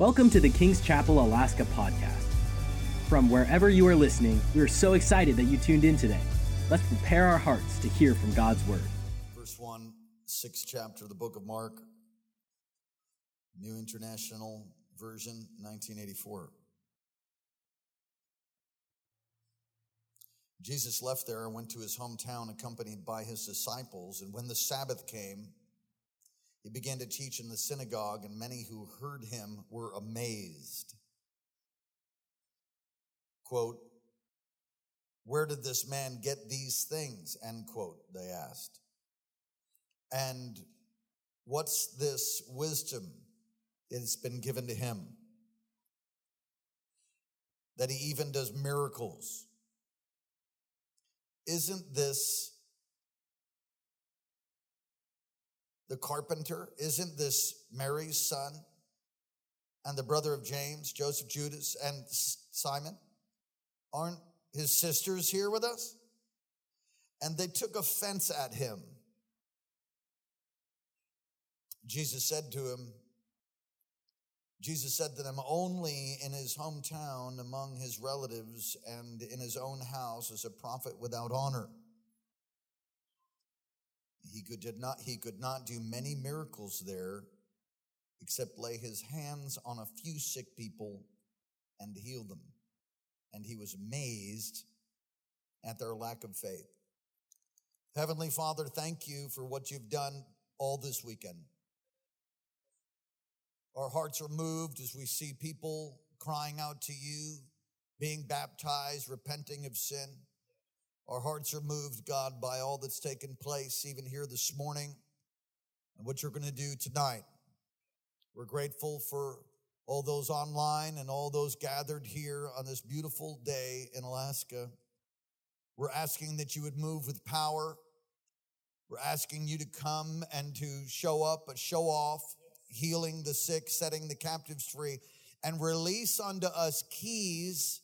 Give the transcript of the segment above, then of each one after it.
Welcome to the King's Chapel Alaska podcast. From wherever you are listening, we are so excited that you tuned in today. Let's prepare our hearts to hear from God's word. Verse 1, sixth chapter of the book of Mark, New International Version, 1984. Jesus left there and went to his hometown accompanied by his disciples. And when the Sabbath came, he began to teach in the synagogue, and many who heard him were amazed. Quote, Where did this man get these things? End quote, they asked. And what's this wisdom that's been given to him? That he even does miracles. Isn't this the carpenter? Isn't this Mary's son and the brother of James, Joseph, Judas, and Simon? Aren't his sisters here with us? And they took offense at him. Jesus said to him, Jesus said to them, only in his hometown, among his relatives, and in his own house is a prophet without honor. He could, did not, he could not do many miracles there except lay his hands on a few sick people and heal them. And he was amazed at their lack of faith. Heavenly Father, thank you for what you've done all this weekend. Our hearts are moved as we see people crying out to you, being baptized, repenting of sin. Our hearts are moved, God, by all that's taken place, even here this morning, and what you're going to do tonight. We're grateful for all those online and all those gathered here on this beautiful day in Alaska. We're asking that you would move with power. We're asking you to come and to show up, but show off healing the sick, setting the captives free, and release unto us keys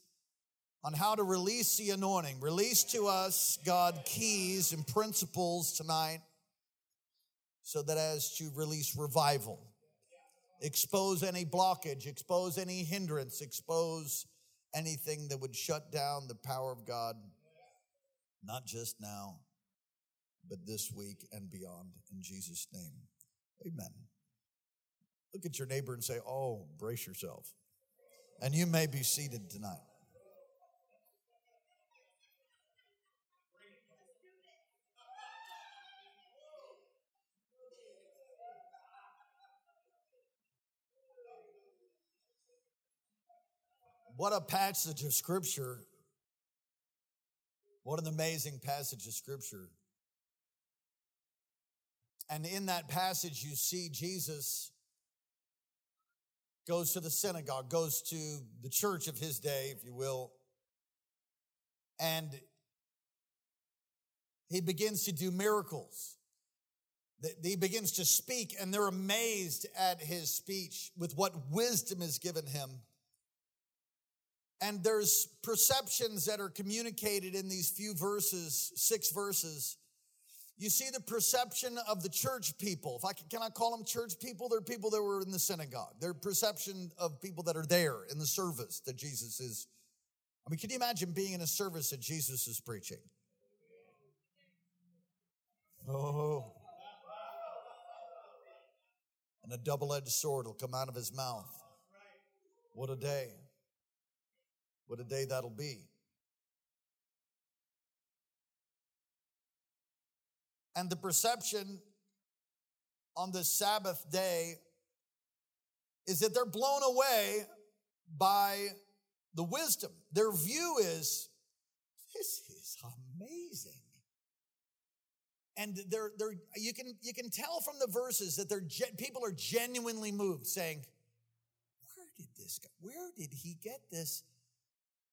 on how to release the anointing. Release to us, God, keys and principles tonight so that as to release revival, expose any blockage, expose any hindrance, expose anything that would shut down the power of God, not just now, but this week and beyond. In Jesus' name, amen. Look at your neighbor and say, Oh, brace yourself. And you may be seated tonight. What a passage of scripture. What an amazing passage of scripture. And in that passage, you see Jesus goes to the synagogue, goes to the church of his day, if you will, and he begins to do miracles. He begins to speak, and they're amazed at his speech with what wisdom is given him. And there's perceptions that are communicated in these few verses, six verses, you see the perception of the church people. If I can, can I call them church people? They're people that were in the synagogue. Their perception of people that are there in the service that Jesus is. I mean, can you imagine being in a service that Jesus is preaching? Oh. And a double edged sword will come out of his mouth. What a day. What a day that'll be. And the perception on this Sabbath day is that they're blown away by the wisdom. Their view is, this is amazing. And they're, they're, you, can, you can tell from the verses that they're, people are genuinely moved, saying, Where did this go? Where did he get this?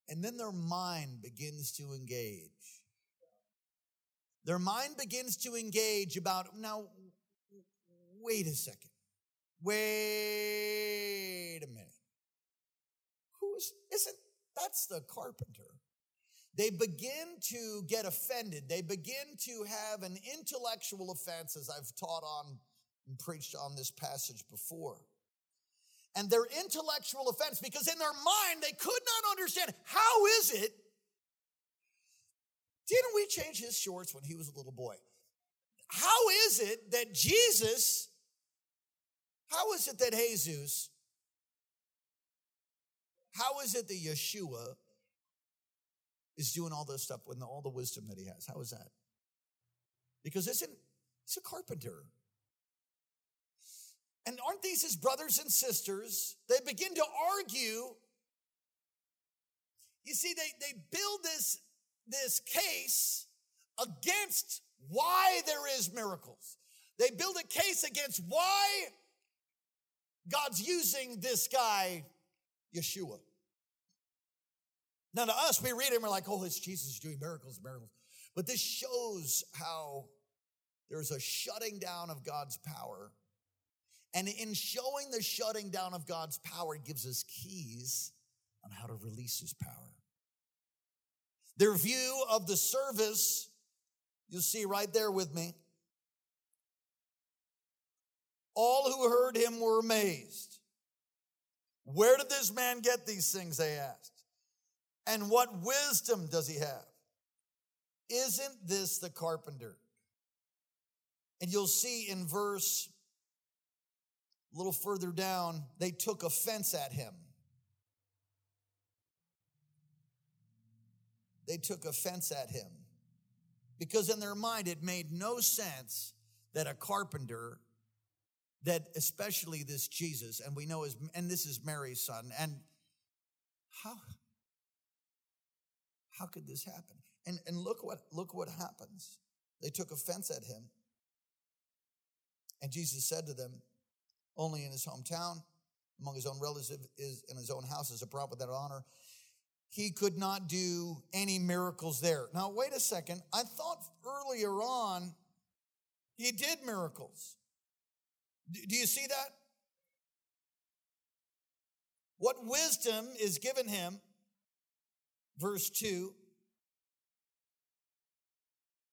And then their mind begins to engage. Their mind begins to engage about, now, wait a second. Wait a minute. Who is, isn't, that's the carpenter. They begin to get offended. They begin to have an intellectual offense, as I've taught on and preached on this passage before. And their intellectual offense because in their mind they could not understand how is it didn't we change his shorts when he was a little boy? How is it that jesus how is it that jesus how is it that yeshua is doing all this stuff with all the wisdom that he has? How is that? Because isn't he's a carpenter and aren't these his brothers and sisters? They begin to argue. You see, they, they build this, this case against why there is miracles. They build a case against why God's using this guy, Yeshua. Now, to us, we read and we're like, oh, it's Jesus doing miracles, miracles. But this shows how there's a shutting down of God's power and in showing the shutting down of God's power, it gives us keys on how to release his power. Their view of the service, you'll see right there with me. All who heard him were amazed. Where did this man get these things? They asked. And what wisdom does he have? Isn't this the carpenter? And you'll see in verse a little further down, they took offense at him. They took offense at him. Because in their mind it made no sense that a carpenter that especially this Jesus and we know his and this is Mary's son and how how could this happen? And and look what look what happens. They took offense at him. And Jesus said to them only in his hometown, among his own relatives, is in his own house is a prophet that honor. He could not do any miracles there. Now, wait a second. I thought earlier on he did miracles. Do you see that? What wisdom is given him, verse 2,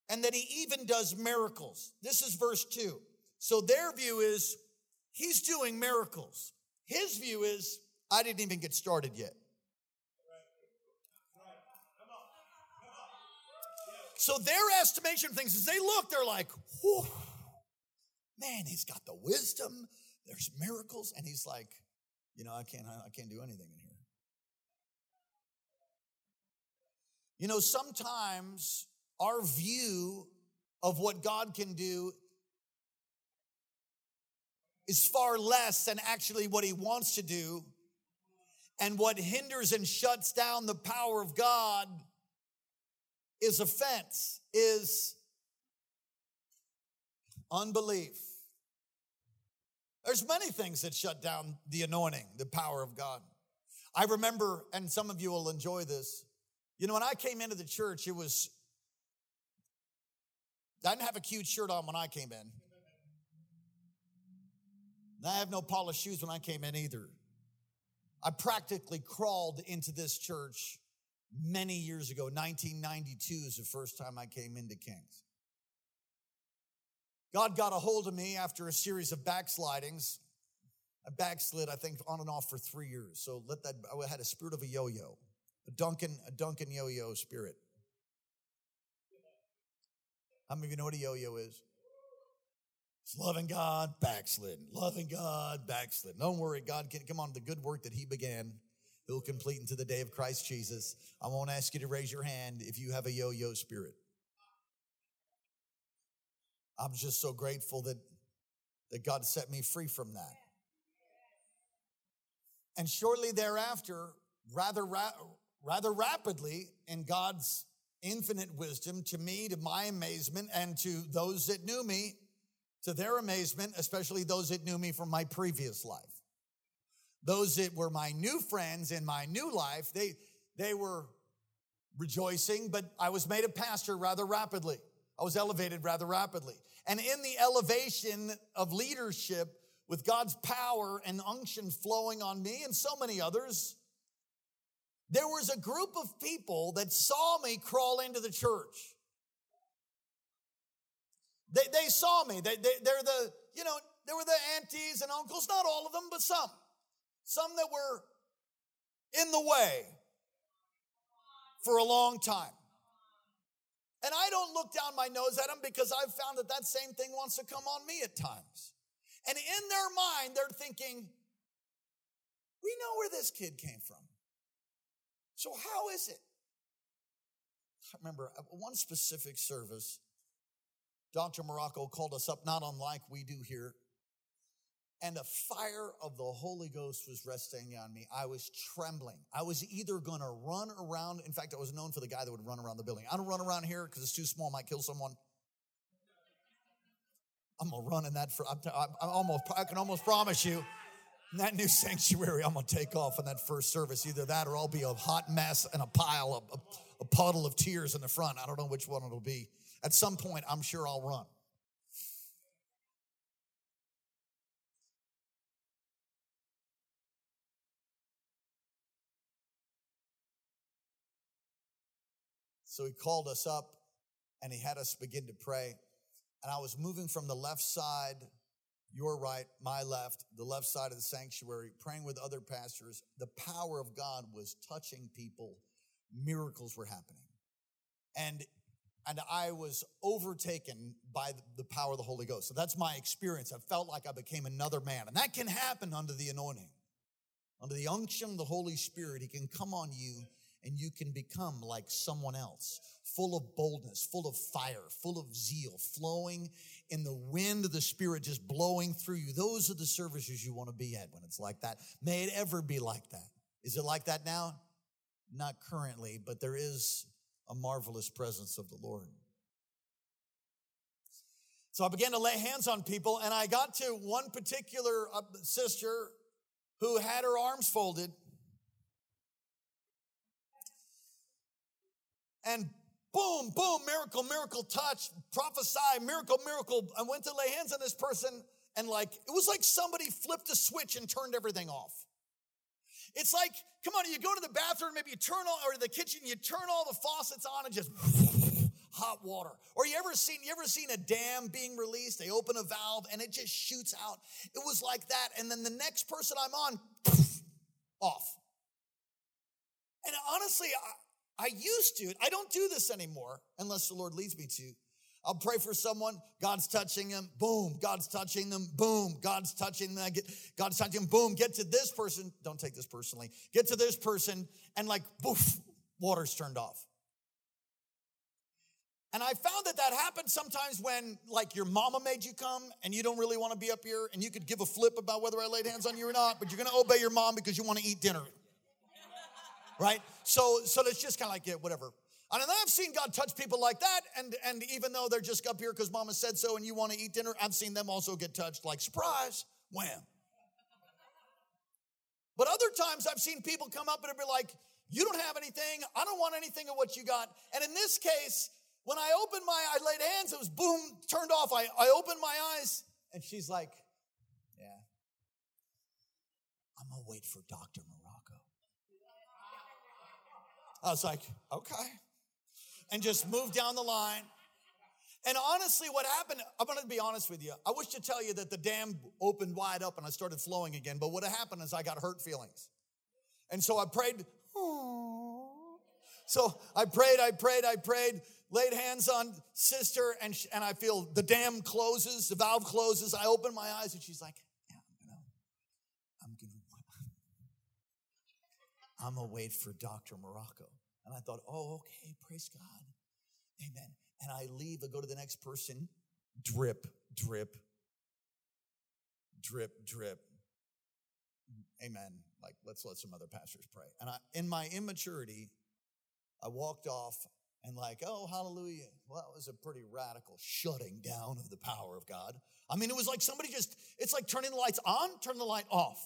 and that he even does miracles. This is verse 2. So their view is He's doing miracles. His view is, I didn't even get started yet. So their estimation of things is they look, they're like, Whew, man, he's got the wisdom. There's miracles. And he's like, you know, I can't, I can't do anything in here. You know, sometimes our view of what God can do is far less than actually what he wants to do. And what hinders and shuts down the power of God is offense, is unbelief. There's many things that shut down the anointing, the power of God. I remember, and some of you will enjoy this. You know, when I came into the church, it was, I didn't have a cute shirt on when I came in. I have no polished shoes when I came in either. I practically crawled into this church many years ago. 1992 is the first time I came into Kings. God got a hold of me after a series of backslidings. I backslid, I think, on and off for three years. So let that, I had a spirit of a yo-yo, a Duncan, a Duncan yo-yo spirit. How many of you know what a yo-yo is? It's loving God, backslidden. Loving God, backslidden. Don't worry, God can come on the good work that He began. He'll complete into the day of Christ Jesus. I won't ask you to raise your hand if you have a yo-yo spirit. I'm just so grateful that, that God set me free from that. And shortly thereafter, rather, ra- rather rapidly, in God's infinite wisdom, to me, to my amazement, and to those that knew me, to their amazement, especially those that knew me from my previous life. Those that were my new friends in my new life, they, they were rejoicing, but I was made a pastor rather rapidly. I was elevated rather rapidly. And in the elevation of leadership, with God's power and unction flowing on me and so many others, there was a group of people that saw me crawl into the church. They, they saw me. They, they, they're the, you know, they were the aunties and uncles, not all of them, but some. some that were in the way for a long time. And I don't look down my nose at them because I've found that that same thing wants to come on me at times. And in their mind, they're thinking, we know where this kid came from. So how is it? I remember uh, one specific service, Dr. Marocco called us up, not unlike we do here. And a fire of the Holy Ghost was resting on me. I was trembling. I was either going to run around. In fact, I was known for the guy that would run around the building. I don't run around here because it's too small, might kill someone. I'm gonna run in that. I'm, I'm almost. I can almost promise you in that new sanctuary, I'm going to take off in that first service. Either that or I'll be a hot mess and a pile, of, a, a puddle of tears in the front. I don't know which one it'll be. At some point, I'm sure I'll run. So he called us up and he had us begin to pray. And I was moving from the left side your right, my left, the left side of the sanctuary, praying with other pastors. The power of God was touching people. Miracles were happening. And and I was overtaken by the power of the Holy Ghost. So that's my experience. I felt like I became another man. And that can happen under the anointing. Under the unction of the Holy Spirit, He can come on you and you can become like someone else, full of boldness, full of fire, full of zeal, flowing in the wind of the Spirit just blowing through you. Those are the services you want to be at when it's like that. May it ever be like that. Is it like that now? Not currently, but there is a marvelous presence of the Lord. So I began to lay hands on people, and I got to one particular uh, sister who had her arms folded and boom, boom, miracle, miracle, touch, prophesy, miracle, miracle. I went to lay hands on this person, and like, it was like somebody flipped a switch and turned everything off. It's like, come on, you go to the bathroom, maybe you turn on, or the kitchen, you turn all the faucets on and just hot water. Or you ever seen, you ever seen a dam being released? They open a valve and it just shoots out. It was like that. And then the next person I'm on, off. And honestly, I used to. I don't do this anymore unless the Lord leads me to. I'll pray for someone, God's touching them, boom, God's touching them, boom, God's touching them, God's touching them, boom, get to this person, don't take this personally, get to this person, and like, boof, water's turned off. And I found that that happens sometimes when, like, your mama made you come and you don't really want to be up here, and you could give a flip about whether I laid hands on you or not, but you're going to obey your mom because you want to eat dinner. Right? So, so it's just kind of like, yeah, whatever. And I've seen God touch people like that, and, and even though they're just up here because mama said so and you want to eat dinner, I've seen them also get touched like, surprise, wham. But other times I've seen people come up and be like, you don't have anything, I don't want anything of what you got. And in this case, when I opened my, I laid hands, it was boom, turned off. I, I opened my eyes, and she's like, yeah, I'm gonna wait for Dr. Marocco. I was like, okay. And just move down the line. And honestly, what happened, I'm gonna be honest with you. I wish to tell you that the dam opened wide up and I started flowing again, but what happened is I got hurt feelings. And so I prayed, so I prayed, I prayed, I prayed, laid hands on sister, and, and I feel the dam closes, the valve closes. I open my eyes, and she's like, I'm going to wait for Dr. Marocco. And I thought, oh, okay, praise God. Amen. And I leave, I go to the next person, drip, drip, drip, drip. Amen. Like, let's let some other pastors pray. And I, in my immaturity, I walked off and like, oh, hallelujah. Well, that was a pretty radical shutting down of the power of God. I mean, it was like somebody just, it's like turning the lights on, turn the light off.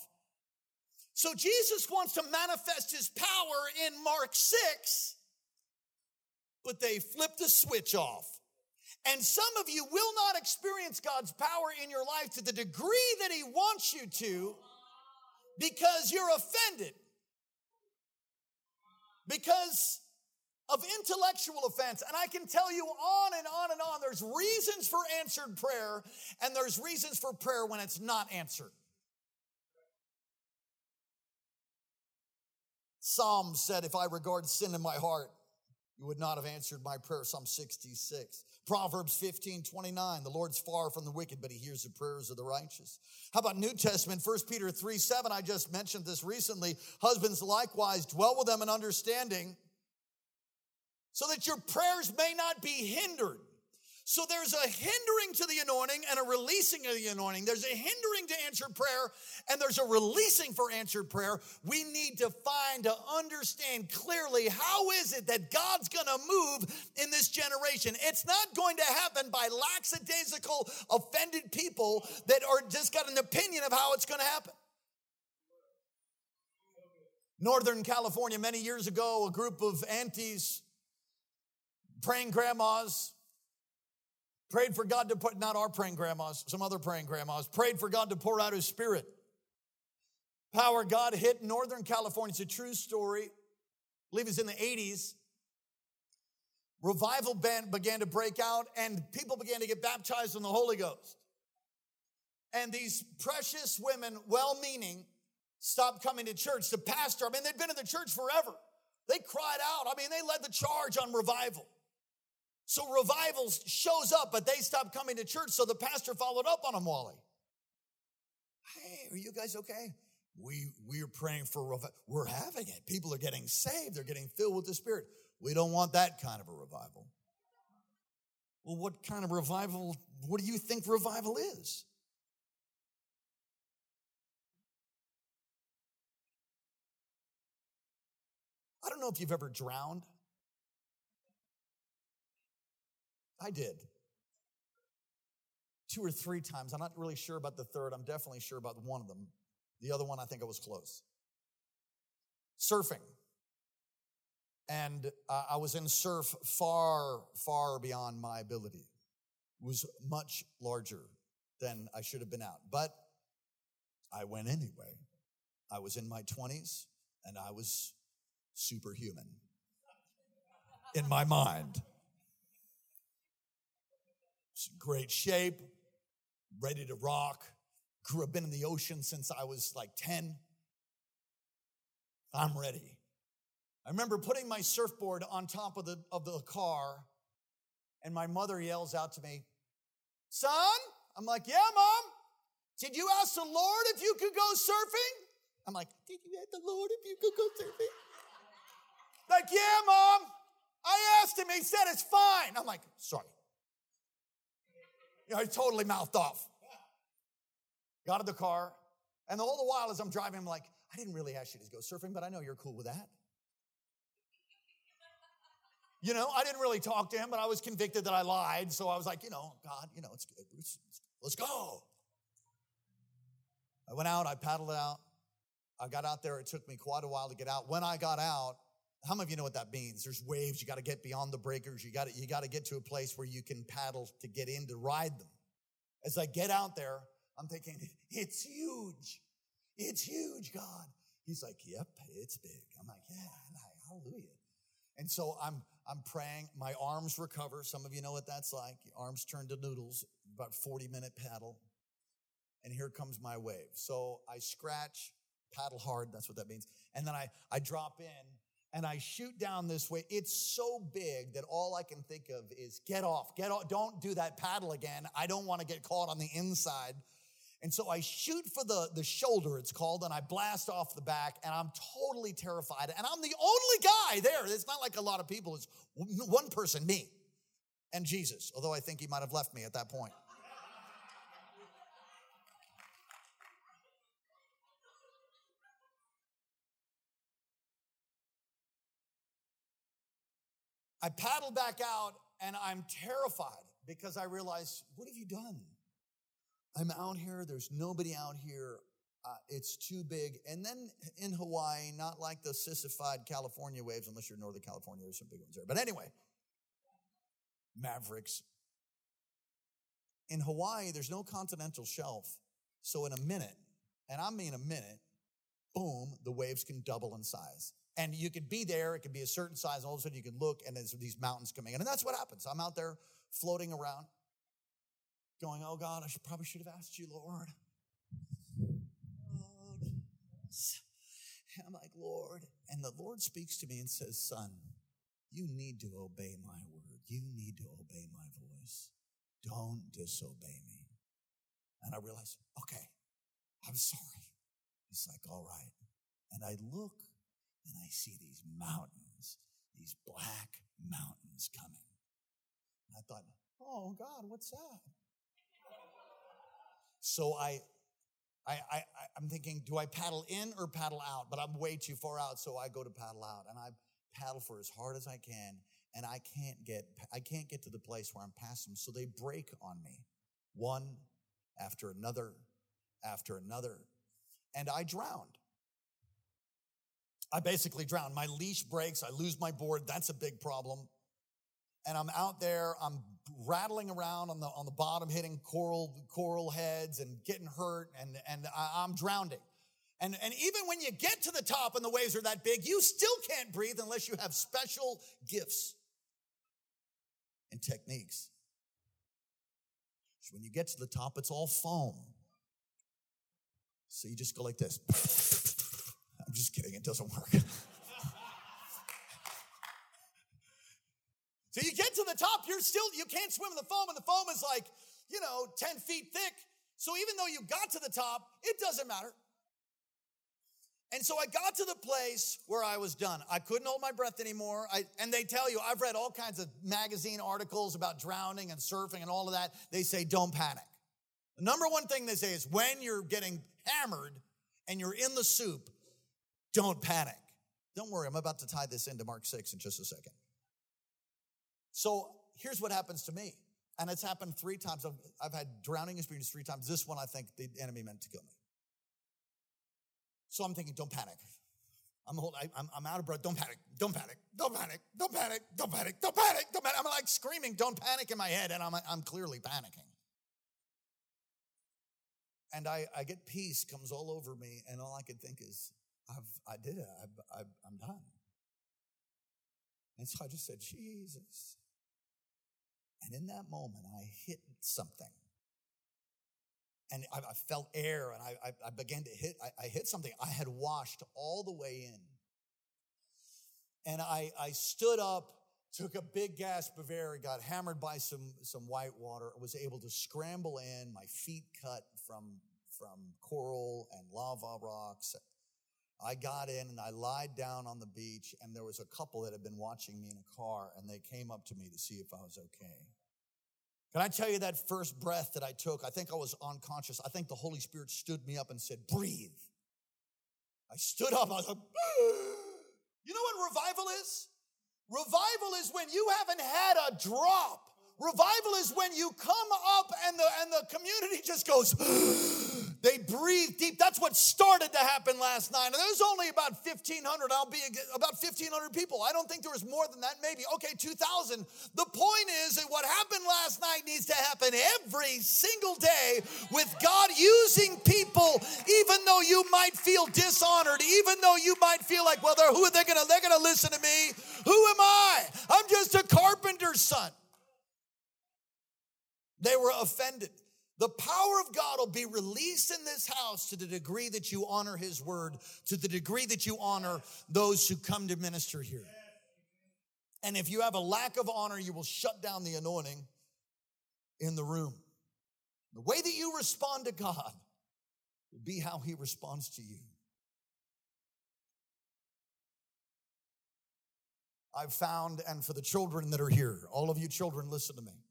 So Jesus wants to manifest his power in Mark 6, but they flipped the switch off. And some of you will not experience God's power in your life to the degree that he wants you to because you're offended. Because of intellectual offense. And I can tell you on and on and on, there's reasons for answered prayer, and there's reasons for prayer when it's not answered. Psalm said, If I regard sin in my heart, you would not have answered my prayer. Psalm 66. Proverbs 15, 29. The Lord's far from the wicked, but he hears the prayers of the righteous. How about New Testament? 1 Peter 3, 7. I just mentioned this recently. Husbands likewise dwell with them in understanding so that your prayers may not be hindered. So there's a hindering to the anointing and a releasing of the anointing. There's a hindering to answered prayer and there's a releasing for answered prayer. We need to find, to understand clearly how is it that God's going to move in this generation. It's not going to happen by lackadaisical, offended people that are just got an opinion of how it's going to happen. Northern California, many years ago, a group of aunties, praying grandmas, Prayed for God to put, not our praying grandmas, some other praying grandmas, prayed for God to pour out his spirit. Power God hit Northern California. It's a true story. I believe it's in the 80s. Revival band began to break out and people began to get baptized in the Holy Ghost. And these precious women, well meaning, stopped coming to church. The pastor, I mean, they'd been in the church forever. They cried out. I mean, they led the charge on revival. So revival shows up, but they stop coming to church. So the pastor followed up on them, Wally. Hey, are you guys okay? We we're praying for revival. We're having it. People are getting saved. They're getting filled with the Spirit. We don't want that kind of a revival. Well, what kind of revival? What do you think revival is? I don't know if you've ever drowned. I did. Two or three times. I'm not really sure about the third. I'm definitely sure about one of them. The other one, I think I was close. Surfing. And uh, I was in surf far, far beyond my ability. It was much larger than I should have been out. But I went anyway. I was in my 20s and I was superhuman in my mind great shape, ready to rock. Grew up been in the ocean since I was like 10. I'm ready. I remember putting my surfboard on top of the, of the car, and my mother yells out to me, Son? I'm like, Yeah, mom. Did you ask the Lord if you could go surfing? I'm like, Did you ask the Lord if you could go surfing? like, yeah, mom. I asked him. He said it's fine. I'm like, Sorry. You know, he totally mouthed off. Got in the car, and all the while as I'm driving, I'm like, I didn't really ask you to go surfing, but I know you're cool with that. You know, I didn't really talk to him, but I was convicted that I lied. So I was like, you know, God, you know, it's good. Let's go. I went out, I paddled out. I got out there. It took me quite a while to get out. When I got out, how many of you know what that means? There's waves. You got to get beyond the breakers. You got to, you got to get to a place where you can paddle to get in to ride them. As I get out there, I'm thinking, it's huge. It's huge, God. He's like, yep, it's big. I'm like, yeah, hallelujah. And so I'm, I'm praying. My arms recover. Some of you know what that's like. Your arms turn to noodles, about 40 minute paddle. And here comes my wave. So I scratch, paddle hard. That's what that means. And then I, I drop in and I shoot down this way. It's so big that all I can think of is get off, get off, don't do that paddle again. I don't want to get caught on the inside. And so I shoot for the, the shoulder, it's called, and I blast off the back, and I'm totally terrified. And I'm the only guy there. It's not like a lot of people, it's one person, me, and Jesus, although I think he might have left me at that point. I paddle back out and I'm terrified because I realize, what have you done? I'm out here, there's nobody out here. Uh, it's too big. And then in Hawaii, not like the sissified California waves, unless you're Northern California, there's some big ones there. But anyway, Mavericks. In Hawaii, there's no continental shelf. So in a minute, and I mean a minute, boom, the waves can double in size. And you could be there, it could be a certain size, all of a sudden you can look and there's these mountains coming in. And that's what happens. I'm out there floating around, going, Oh God, I should probably should have asked you, Lord. Lord And I'm like, Lord. And the Lord speaks to me and says, Son, you need to obey my word. You need to obey my voice. Don't disobey me. And I realize, okay, I'm sorry. He's like, all right. And I look and I see these mountains, these black mountains coming. And I thought, oh God, what's that? So I, I, I, I'm thinking, do I paddle in or paddle out? But I'm way too far out, so I go to paddle out, and I paddle for as hard as I can, and I can't get, I can't get to the place where I'm past them. So they break on me, one after another, after another, and I drowned. I basically drown. My leash breaks. I lose my board. That's a big problem. And I'm out there. I'm rattling around on the on the bottom, hitting coral coral heads and getting hurt, and and I, I'm drowning. And, and even when you get to the top and the waves are that big, you still can't breathe unless you have special gifts and techniques. So when you get to the top, it's all foam. So you just go like this. I'm just kidding, it doesn't work. so you get to the top, you're still, you can't swim in the foam, and the foam is like, you know, 10 feet thick. So even though you got to the top, it doesn't matter. And so I got to the place where I was done. I couldn't hold my breath anymore. I, and they tell you, I've read all kinds of magazine articles about drowning and surfing and all of that. They say, don't panic. The number one thing they say is when you're getting hammered and you're in the soup, don't panic. Don't worry, I'm about to tie this into Mark 6 in just a second. So here's what happens to me. And it's happened three times. I've, I've had drowning experience three times. This one, I think the enemy meant to kill me. So I'm thinking, don't panic. I'm, hold, I, am I'm out of breath. Don't panic. Don't panic. Don't panic. Don't panic. Don't panic. Don't panic. Don't panic. I'm like screaming, don't panic in my head, and I'm, I'm clearly panicking. And I, I get peace comes all over me, and all I can think is, I've, I did it. I, I, I'm done. And so I just said, Jesus. And in that moment, I hit something and I, I felt air and I, I, I began to hit, I, I, hit something. I had washed all the way in. And I, I stood up, took a big gasp of air, got hammered by some, some white water, was able to scramble in, my feet cut from, from coral and lava rocks. I got in and I lied down on the beach, and there was a couple that had been watching me in a car, and they came up to me to see if I was okay. Can I tell you that first breath that I took? I think I was unconscious. I think the Holy Spirit stood me up and said, Breathe. I stood up. I was like, You know what revival is? Revival is when you haven't had a drop. Revival is when you come up and the, and the community just goes, They breathe deep. That's what started to happen last night. And there's only about 1,500. I'll be about 1,500 people. I don't think there was more than that. Maybe. Okay, 2,000. The point is that what happened last night needs to happen every single day with God using people, even though you might feel dishonored, even though you might feel like, well, who are they going to? They're going to listen to me. Who am I? I'm just a carpenter's son. They were offended. The power of God will be released in this house to the degree that you honor His word, to the degree that you honor those who come to minister here. And if you have a lack of honor, you will shut down the anointing in the room. The way that you respond to God will be how He responds to you. I've found, and for the children that are here, all of you children, listen to me.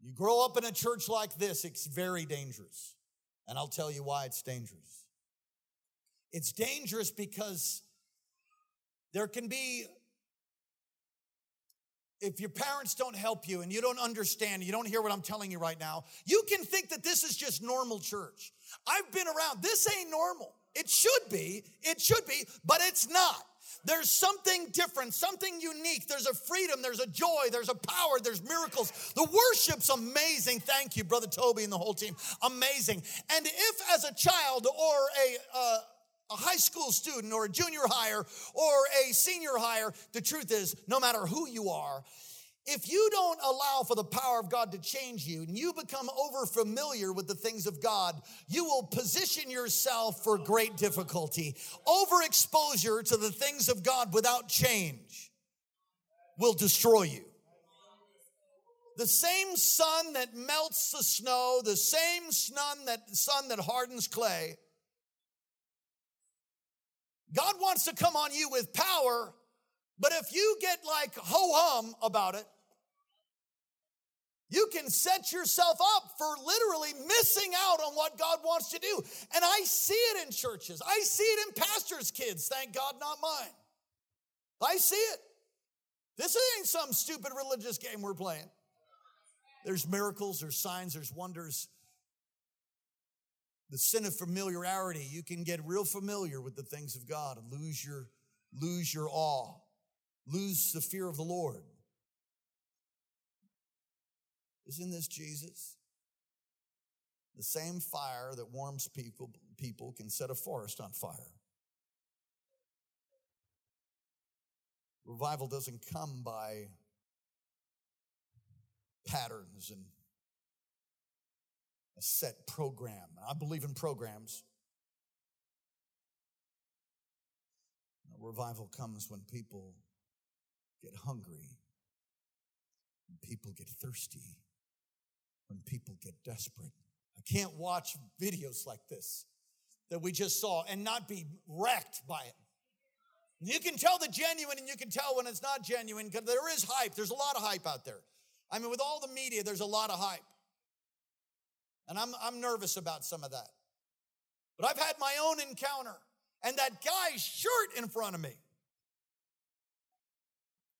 You grow up in a church like this, it's very dangerous. And I'll tell you why it's dangerous. It's dangerous because there can be, if your parents don't help you and you don't understand, you don't hear what I'm telling you right now, you can think that this is just normal church. I've been around, this ain't normal. It should be, it should be, but it's not. There's something different, something unique. There's a freedom, there's a joy, there's a power, there's miracles. The worship's amazing. Thank you, Brother Toby and the whole team. Amazing. And if, as a child or a, uh, a high school student or a junior higher or a senior higher, the truth is, no matter who you are, if you don't allow for the power of God to change you and you become over familiar with the things of God, you will position yourself for great difficulty. Overexposure to the things of God without change will destroy you. The same sun that melts the snow, the same sun that, sun that hardens clay, God wants to come on you with power, but if you get like ho hum about it, you can set yourself up for literally missing out on what God wants to do. And I see it in churches. I see it in pastors' kids, thank God, not mine. I see it. This ain't some stupid religious game we're playing. There's miracles, there's signs, there's wonders. The sin of familiarity, you can get real familiar with the things of God and lose your lose your awe, lose the fear of the Lord. Isn't this Jesus? The same fire that warms people, people can set a forest on fire. Revival doesn't come by patterns and a set program. I believe in programs. Revival comes when people get hungry, people get thirsty, when people get desperate. I can't watch videos like this that we just saw and not be wrecked by it. You can tell the genuine and you can tell when it's not genuine because there is hype. There's a lot of hype out there. I mean, with all the media, there's a lot of hype. And I'm, I'm nervous about some of that. But I've had my own encounter, and that guy's shirt in front of me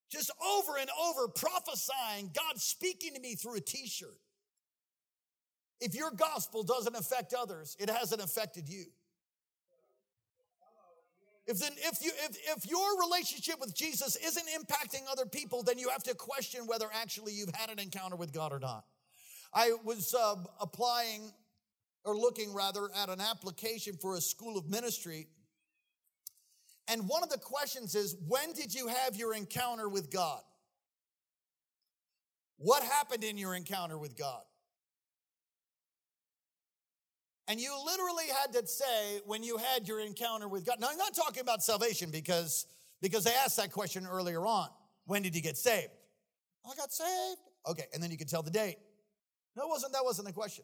just over and over prophesying, God speaking to me through a t shirt. If your gospel doesn't affect others, it hasn't affected you. If, then, if, you, if, if your relationship with Jesus isn't impacting other people, then you have to question whether actually you've had an encounter with God or not. I was uh, applying, or looking rather, at an application for a school of ministry. And one of the questions is when did you have your encounter with God? What happened in your encounter with God? And you literally had to say when you had your encounter with God. Now, I'm not talking about salvation because, because they asked that question earlier on. When did you get saved? I got saved. Okay, and then you could tell the date. No, wasn't. That wasn't the question.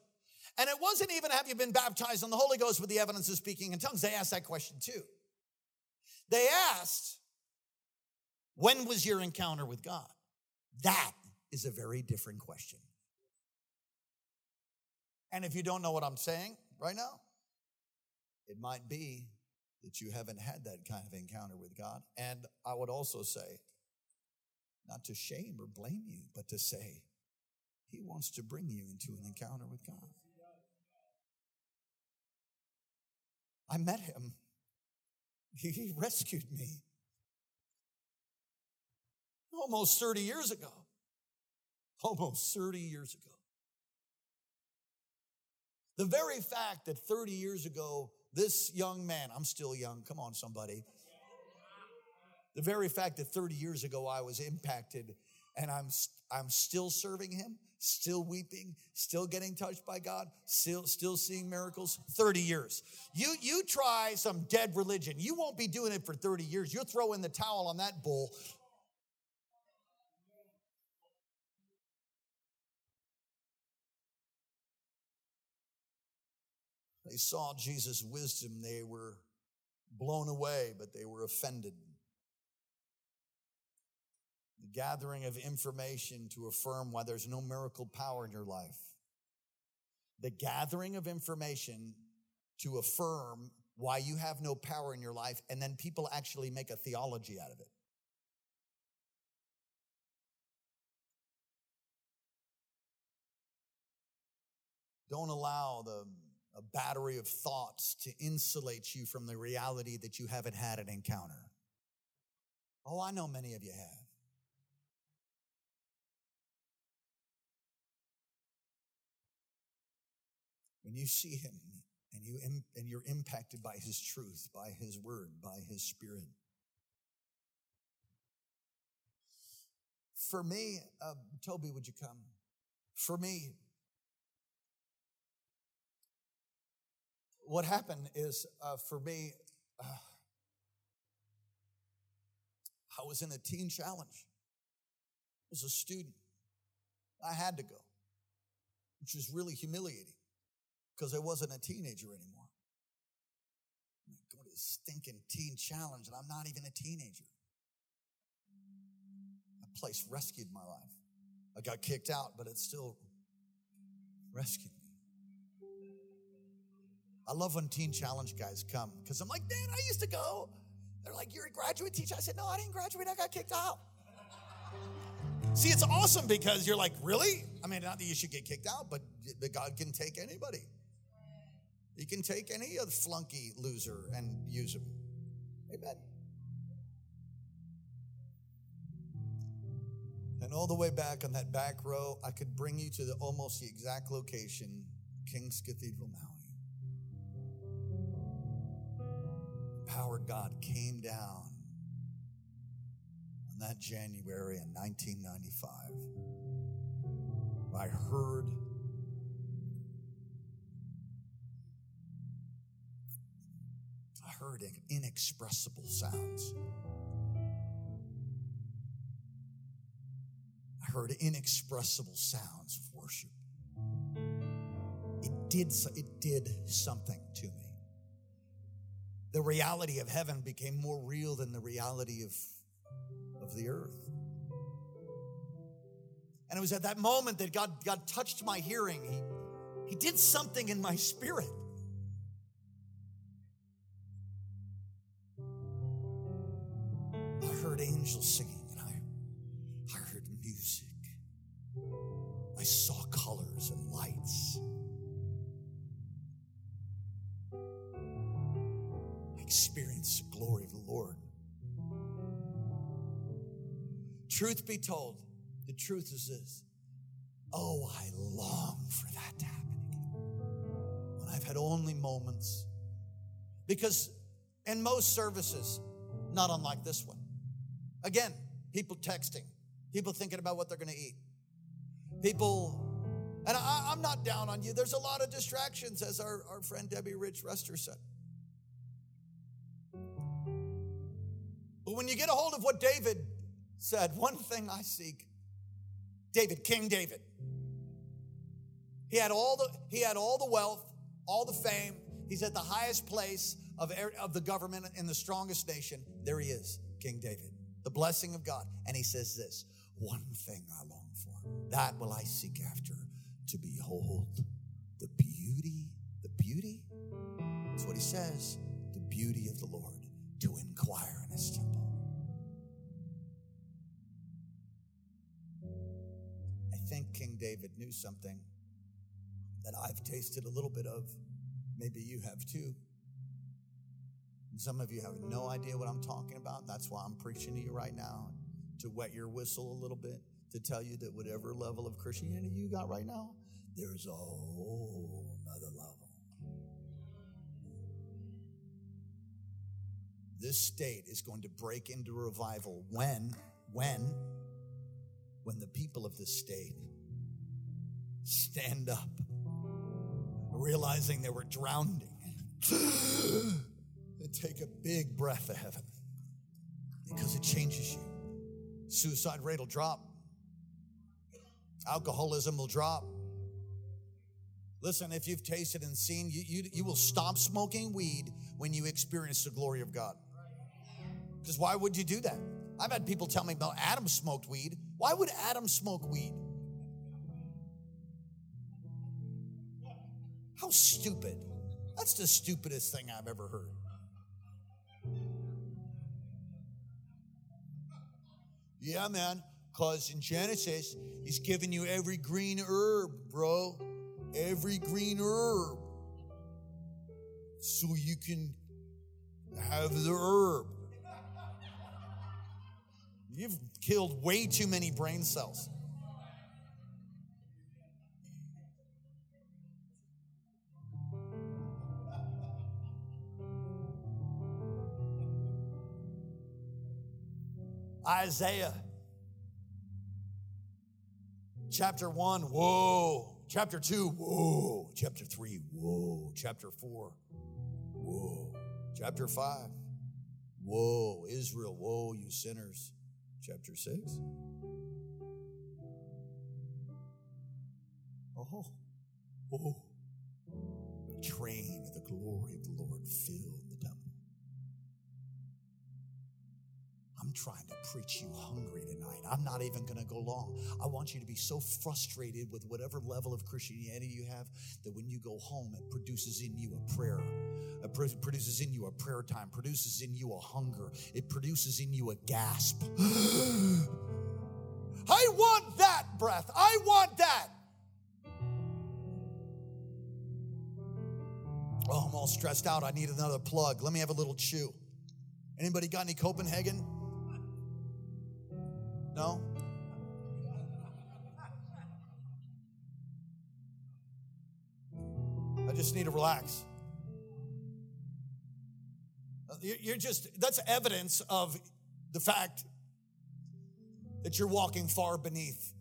And it wasn't even have you been baptized in the Holy Ghost with the evidence of speaking in tongues. They asked that question too. They asked, when was your encounter with God? That is a very different question. And if you don't know what I'm saying right now, it might be that you haven't had that kind of encounter with God. And I would also say, not to shame or blame you, but to say, he wants to bring you into an encounter with God. I met him. He rescued me almost 30 years ago. Almost 30 years ago. The very fact that 30 years ago, this young man, I'm still young, come on, somebody. The very fact that 30 years ago I was impacted and I'm, I'm still serving him, still weeping, still getting touched by God, still, still seeing miracles. 30 years. You, you try some dead religion. You won't be doing it for 30 years. You'll throw in the towel on that bull. They saw Jesus' wisdom. They were blown away, but they were offended the gathering of information to affirm why there's no miracle power in your life, the gathering of information to affirm why you have no power in your life, and then people actually make a theology out of it. Don't allow the a battery of thoughts to insulate you from the reality that you haven't had an encounter. Oh, I know many of you have. When you see him and you and you're impacted by his truth, by his word, by his spirit. For me, uh, Toby, would you come? For me, what happened is uh, for me, uh, I was in a teen challenge. I was a student. I had to go, which was really humiliating because I wasn't a teenager anymore. I go to this stinking teen challenge and I'm not even a teenager. That place rescued my life. I got kicked out, but it still rescued. I love when teen challenge guys come because I'm like, Dan, I used to go. They're like, You're a graduate teacher. I said, No, I didn't graduate. I got kicked out. See, it's awesome because you're like, Really? I mean, not that you should get kicked out, but God can take anybody. He can take any other flunky loser and use him. Amen. And all the way back on that back row, I could bring you to the almost the exact location, King's Cathedral, Maui. Power God came down on that January in 1995. I heard I heard inexpressible sounds. I heard inexpressible sounds of worship. It did, it did something to me the reality of heaven became more real than the reality of, of the earth. And it was at that moment that God, God touched my hearing. He, he did something in my spirit. I heard angels singing and I, I heard music. I saw Lord. Truth be told, the truth is this. Oh, I long for that to happen again. When I've had only moments. Because in most services, not unlike this one, again, people texting, people thinking about what they're going to eat, people and I, am not down on you. There's a lot of distractions, as our, our friend Debbie Rich Rester said. But when you get a hold of what David said, one thing I seek, David, King David. He had all the he had all the wealth, all the fame. He's at the highest place of, er, of the government in the strongest nation. There he is, King David. The blessing of God. And he says this, one thing I long for, that will I seek after, to behold the beauty, the beauty. That's what he says, the beauty of the Lord, to inquire in his temple. I think King David knew something that I've tasted a little bit of. Maybe you have too. And some of you have no idea what I'm talking about. That's why I'm preaching to you right now to wet your whistle a little bit, to tell you that whatever level of Christianity you got right now, there's a whole This state is going to break into revival when, when, when the people of this state stand up, realizing they were drowning, and take a big breath of heaven because it changes you. Suicide rate will drop, alcoholism will drop. Listen, if you've tasted and seen, you, you, you will stop smoking weed when you experience the glory of God. Because why would you do that? I've had people tell me about Adam smoked weed. Why would Adam smoke weed? How stupid. That's the stupidest thing I've ever heard. Yeah, man, because in Genesis, he's giving you every green herb, bro. Every green herb. So you can have the herb. You've killed way too many brain cells. Isaiah Chapter 1, whoa. Chapter 2, whoa. Chapter 3, whoa. Chapter 4, whoa. Chapter 5, whoa. Israel, whoa, you sinners. Chapter 6, oh, oh. Train of the glory of the Lord fill the temple. I'm trying to preach you hungry tonight. I'm not even going to go long. I want you to be so frustrated with whatever level of Christianity you have that when you go home, it produces in you a prayer. It produces in you a prayer time, produces in you a hunger. It produces in you a gasp. I want that breath. I want that. Oh, I'm all stressed out. I need another plug. Let me have a little chew. Anybody got any Copenhagen? No? I just need to relax. Uh, you're just, that's evidence of the fact that you're walking far beneath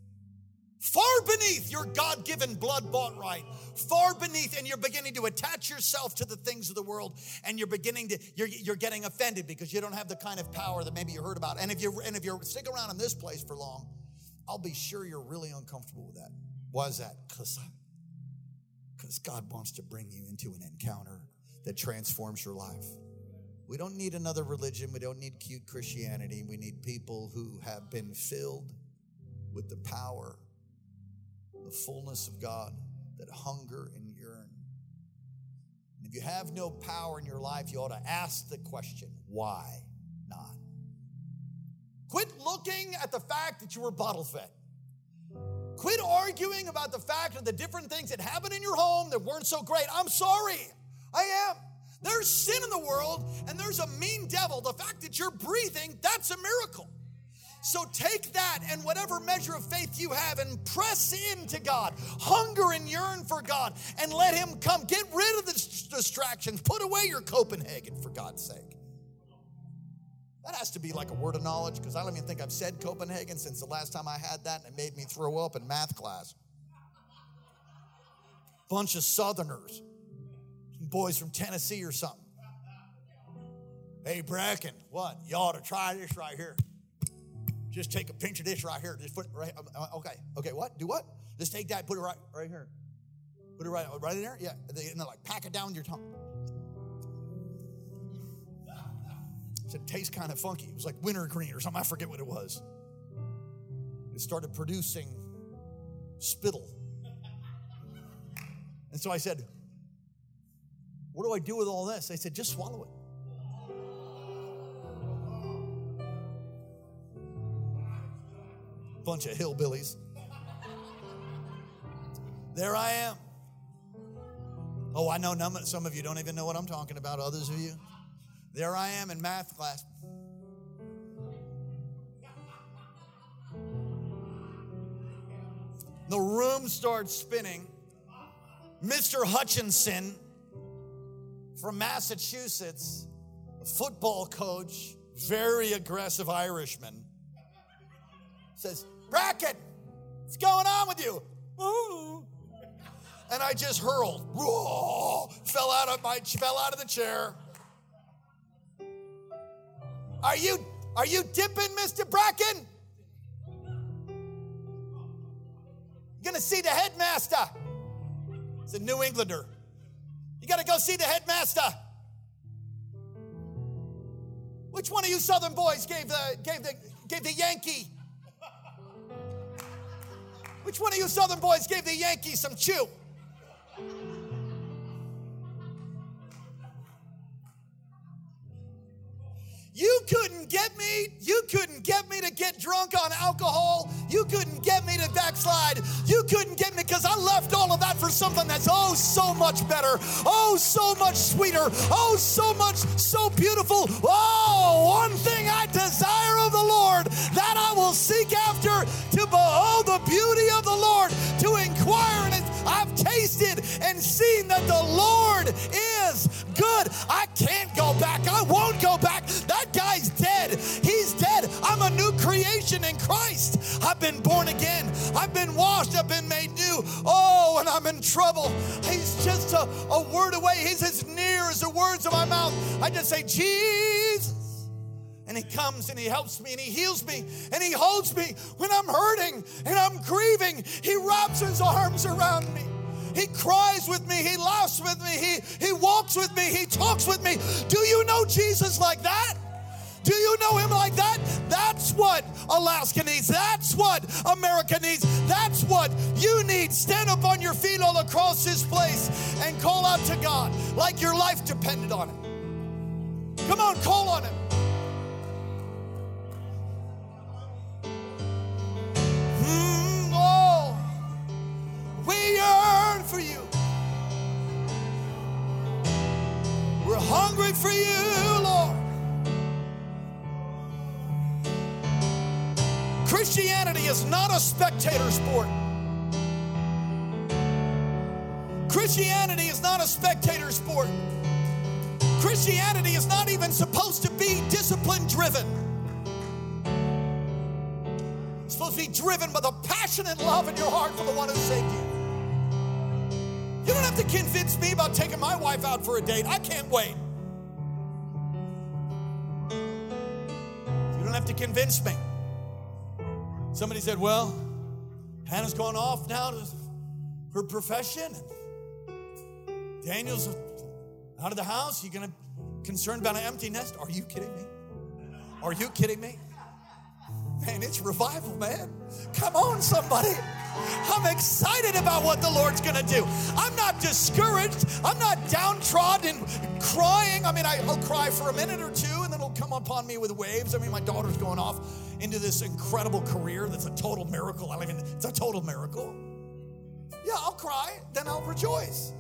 far beneath your God given blood bought right, far beneath, and you're beginning to attach yourself to the things of the world, and you're beginning to, you're, you're getting offended because you don't have the kind of power that maybe you heard about. And if you and if you stick around in this place for long, I'll be sure you're really uncomfortable with that. Why is that? Because because uh, God wants to bring you into an encounter that transforms your life. We don't need another religion. We don't need cute Christianity. We need people who have been filled with the power the fullness of God that hunger and yearn. And if you have no power in your life, you ought to ask the question, why not? Quit looking at the fact that you were bottle fed. Quit arguing about the fact of the different things that happened in your home that weren't so great. I'm sorry. I am. There's sin in the world and there's a mean devil. The fact that you're breathing, that's a miracle. So take that and whatever measure of faith you have and press into God. Hunger and yearn for God and let Him come. Get rid of the distractions. Put away your Copenhagen for God's sake. That has to be like a word of knowledge because I don't even think I've said Copenhagen since the last time I had that and it made me throw up in math class. Bunch of Southerners, boys from Tennessee or something. Hey, Bracken, what? You ought to try this right here. Just take a pinch of this right here. Just put it right. Okay. Okay. What? Do what? Just take that. Put it right right here. Put it right right in there. Yeah. And then like pack it down with your tongue. It tastes kind of funky. It was like wintergreen or something. I forget what it was. It started producing spittle. And so I said, What do I do with all this? They said, Just swallow it. Bunch of hillbillies. There I am. Oh, I know some of you don't even know what I'm talking about, others of you. There I am in math class. The room starts spinning. Mr. Hutchinson from Massachusetts, football coach, very aggressive Irishman, says, Bracken, what's going on with you? And I just hurled, fell out of my fell out of the chair. Are you are you dipping, Mr. Bracken? You're gonna see the headmaster. It's a New Englander. You gotta go see the headmaster. Which one of you Southern boys gave the gave the gave the Yankee which one of you Southern boys gave the Yankees some chew? You couldn't get me, you couldn't get me to get drunk on alcohol. You couldn't get me to backslide. You couldn't get me because I left all of that for something that's oh so much better, oh so much sweeter, oh so much so beautiful. Oh, one thing I desire of the Lord that I will seek after to behold the beauty of the Lord, to inquire in it. I've tasted and seen that the Lord is good. I can't go back. I won't go back. That guy's dead. He's dead. I'm a new creation in Christ. I've been born again. I've been washed. I've been made new. Oh, and I'm in trouble, He's just a, a word away. He's as near as the words of my mouth. I just say, Jesus. And he comes and he helps me and he heals me and he holds me when I'm hurting and I'm grieving. He wraps his arms around me. He cries with me. He laughs with me. He, he walks with me. He talks with me. Do you know Jesus like that? Do you know him like that? That's what Alaska needs. That's what America needs. That's what you need. Stand up on your feet all across this place and call out to God like your life depended on it. Come on, call on him. Mm, we yearn for you. We're hungry for you, Lord. Christianity is not a spectator sport. Christianity is not a spectator sport. Christianity is not even supposed to be discipline driven. Supposed to be driven by the passionate love in your heart for the one who saved you. You don't have to convince me about taking my wife out for a date. I can't wait. You don't have to convince me. Somebody said, Well, Hannah's gone off now to her profession. Daniel's out of the house. You're gonna concerned about an empty nest? Are you kidding me? Are you kidding me? Man, it's revival, man. Come on, somebody. I'm excited about what the Lord's gonna do. I'm not discouraged. I'm not downtrodden crying. I mean, I'll cry for a minute or two and then it'll come upon me with waves. I mean, my daughter's going off into this incredible career that's a total miracle. I mean, it's a total miracle. Yeah, I'll cry, then I'll rejoice.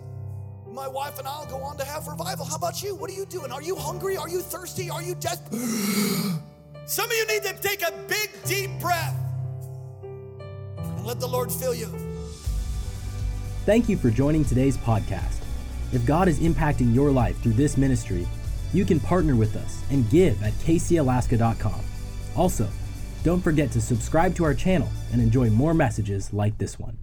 My wife and I'll go on to have revival. How about you? What are you doing? Are you hungry? Are you thirsty? Are you desperate? Some of you need to take a big, deep breath and let the Lord fill you. Thank you for joining today's podcast. If God is impacting your life through this ministry, you can partner with us and give at kcalaska.com. Also, don't forget to subscribe to our channel and enjoy more messages like this one.